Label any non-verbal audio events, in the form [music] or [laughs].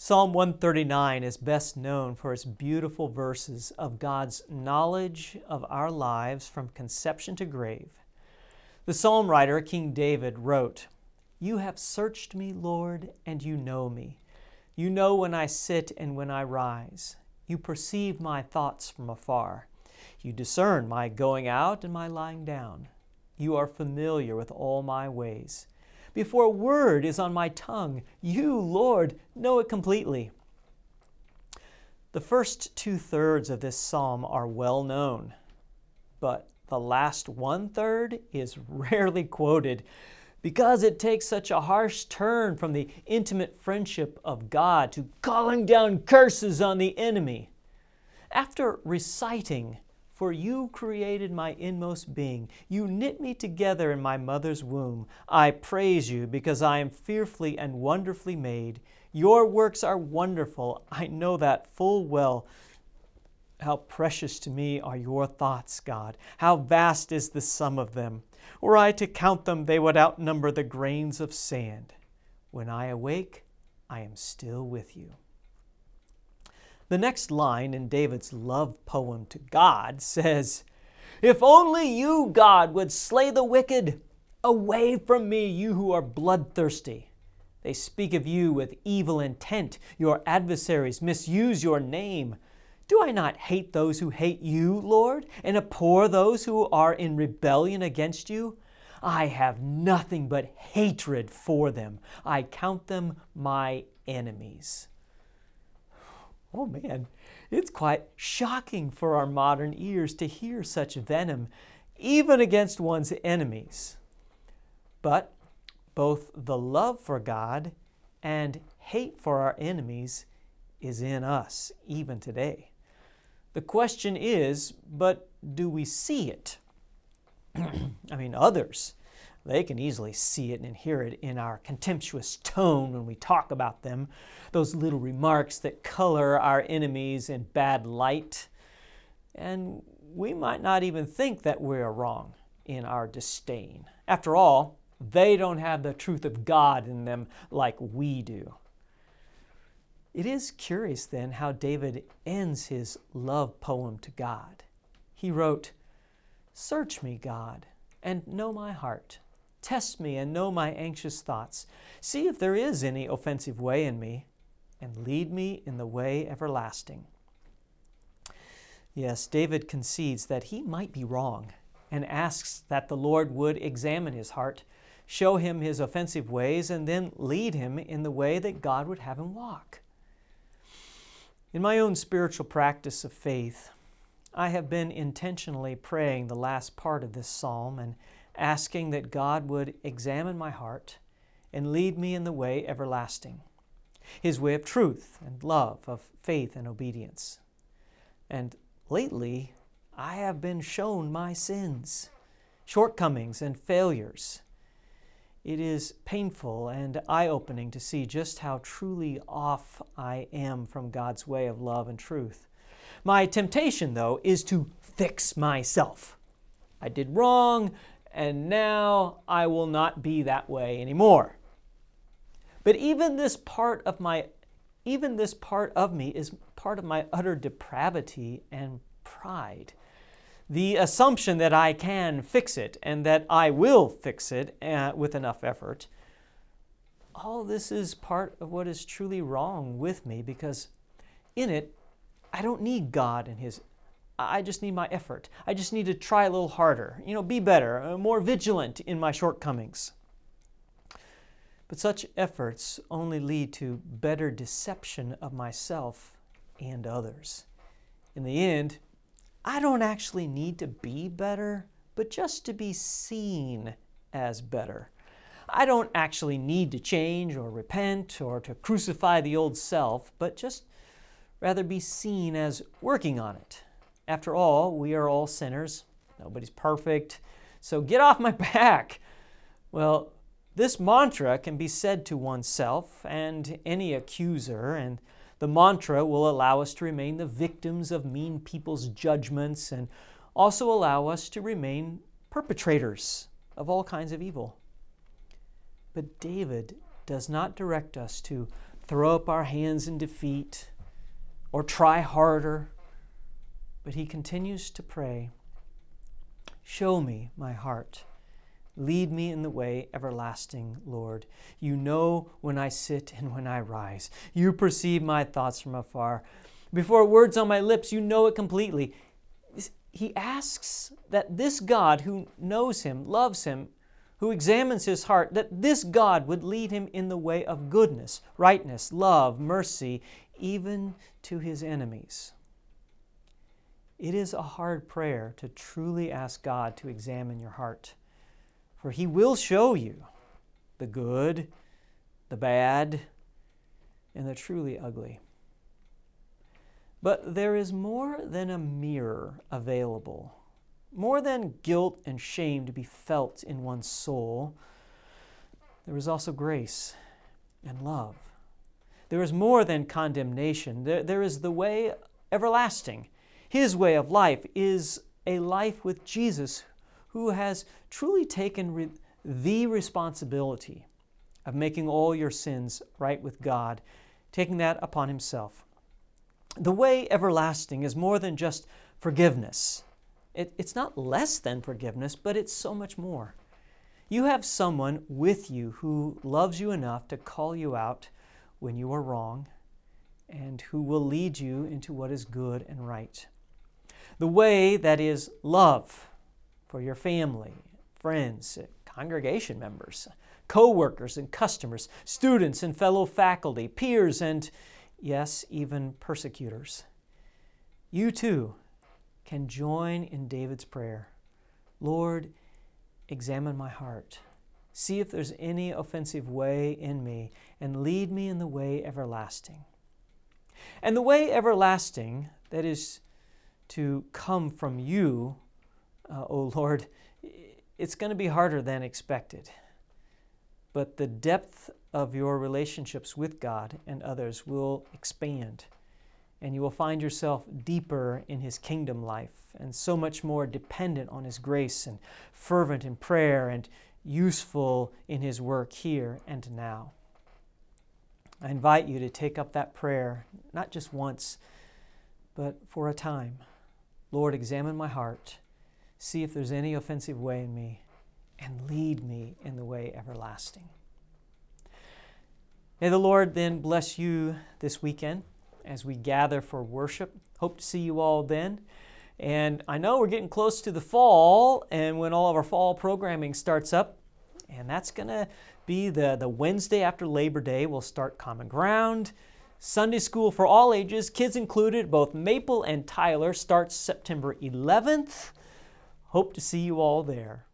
Psalm 139 is best known for its beautiful verses of God's knowledge of our lives from conception to grave. The psalm writer, King David, wrote, You have searched me, Lord, and you know me. You know when I sit and when I rise. You perceive my thoughts from afar. You discern my going out and my lying down. You are familiar with all my ways. Before a word is on my tongue, you, Lord, know it completely. The first two thirds of this psalm are well known, but the last one third is [laughs] rarely quoted because it takes such a harsh turn from the intimate friendship of God to calling down curses on the enemy. After reciting for you created my inmost being. You knit me together in my mother's womb. I praise you because I am fearfully and wonderfully made. Your works are wonderful. I know that full well. How precious to me are your thoughts, God. How vast is the sum of them. Were I to count them, they would outnumber the grains of sand. When I awake, I am still with you. The next line in David's love poem to God says, If only you, God, would slay the wicked, away from me, you who are bloodthirsty. They speak of you with evil intent. Your adversaries misuse your name. Do I not hate those who hate you, Lord, and abhor those who are in rebellion against you? I have nothing but hatred for them. I count them my enemies. Oh man, it's quite shocking for our modern ears to hear such venom, even against one's enemies. But both the love for God and hate for our enemies is in us, even today. The question is, but do we see it? [clears throat] I mean, others they can easily see it and hear it in our contemptuous tone when we talk about them, those little remarks that color our enemies in bad light. And we might not even think that we're wrong in our disdain. After all, they don't have the truth of God in them like we do. It is curious then how David ends his love poem to God. He wrote, Search me, God, and know my heart. Test me and know my anxious thoughts. See if there is any offensive way in me, and lead me in the way everlasting. Yes, David concedes that he might be wrong and asks that the Lord would examine his heart, show him his offensive ways, and then lead him in the way that God would have him walk. In my own spiritual practice of faith, I have been intentionally praying the last part of this psalm and asking that God would examine my heart and lead me in the way everlasting, His way of truth and love, of faith and obedience. And lately, I have been shown my sins, shortcomings, and failures. It is painful and eye opening to see just how truly off I am from God's way of love and truth. My temptation, though, is to fix myself. I did wrong, and now I will not be that way anymore. But even this part of my even this part of me is part of my utter depravity and pride. The assumption that I can fix it and that I will fix it uh, with enough effort. All this is part of what is truly wrong with me because in it, I don't need God and His I just need my effort. I just need to try a little harder, you know, be better, uh, more vigilant in my shortcomings. But such efforts only lead to better deception of myself and others. In the end, I don't actually need to be better, but just to be seen as better. I don't actually need to change or repent or to crucify the old self, but just rather be seen as working on it after all, we are all sinners. Nobody's perfect. So get off my [laughs] back. Well, this mantra can be said to oneself and any accuser, and the mantra will allow us to remain the victims of mean people's judgments and also allow us to remain perpetrators of all kinds of evil. But David does not direct us to throw up our hands in defeat or try harder. But he continues to pray Show me my heart. Lead me in the way everlasting, Lord. You know when I sit and when I rise. You perceive my thoughts from afar. Before words on my lips, you know it completely. He asks that this God who knows him, loves him, who examines his heart, that this God would lead him in the way of goodness, rightness, love, mercy, even to his enemies. It is a hard prayer to truly ask God to examine your heart, for he will show you the good, the bad, and the truly ugly. But there is more than a mirror available more than guilt and shame to be felt in one's soul, there is also grace and love. There is more than condemnation. There, there is the way everlasting. His way of life is a life with Jesus who has truly taken re- the responsibility of making all your sins right with God, taking that upon himself. The way everlasting is more than just forgiveness. It, it's not less than forgiveness, but it's so much more. You have someone with you who loves you enough to call you out when you are wrong and who will lead you into what is good and right. The way that is love for your family, friends, congregation members, co workers and customers, students and fellow faculty, peers, and yes, even persecutors. You too can join in David's prayer Lord, examine my heart. See if there's any offensive way in me, and lead me in the way everlasting. And the way everlasting, that is to come from you, uh, O Lord, it's going to be harder than expected. But the depth of your relationships with God and others will expand and you will find yourself deeper in His kingdom life and so much more dependent on His grace and fervent in prayer and useful in His work here and now. I invite you to take up that prayer, not just once, but for a time. Lord, examine my heart, see if there's any offensive way in me, and lead me in the way everlasting. May the Lord then bless you this weekend as we gather for worship. Hope to see you all then. And I know we're getting close to the fall and when all of our fall programming starts up. And that's going to be the, the Wednesday after Labor Day. We'll start Common Ground. Sunday School for all ages, kids included, both Maple and Tyler, starts September 11th. Hope to see you all there.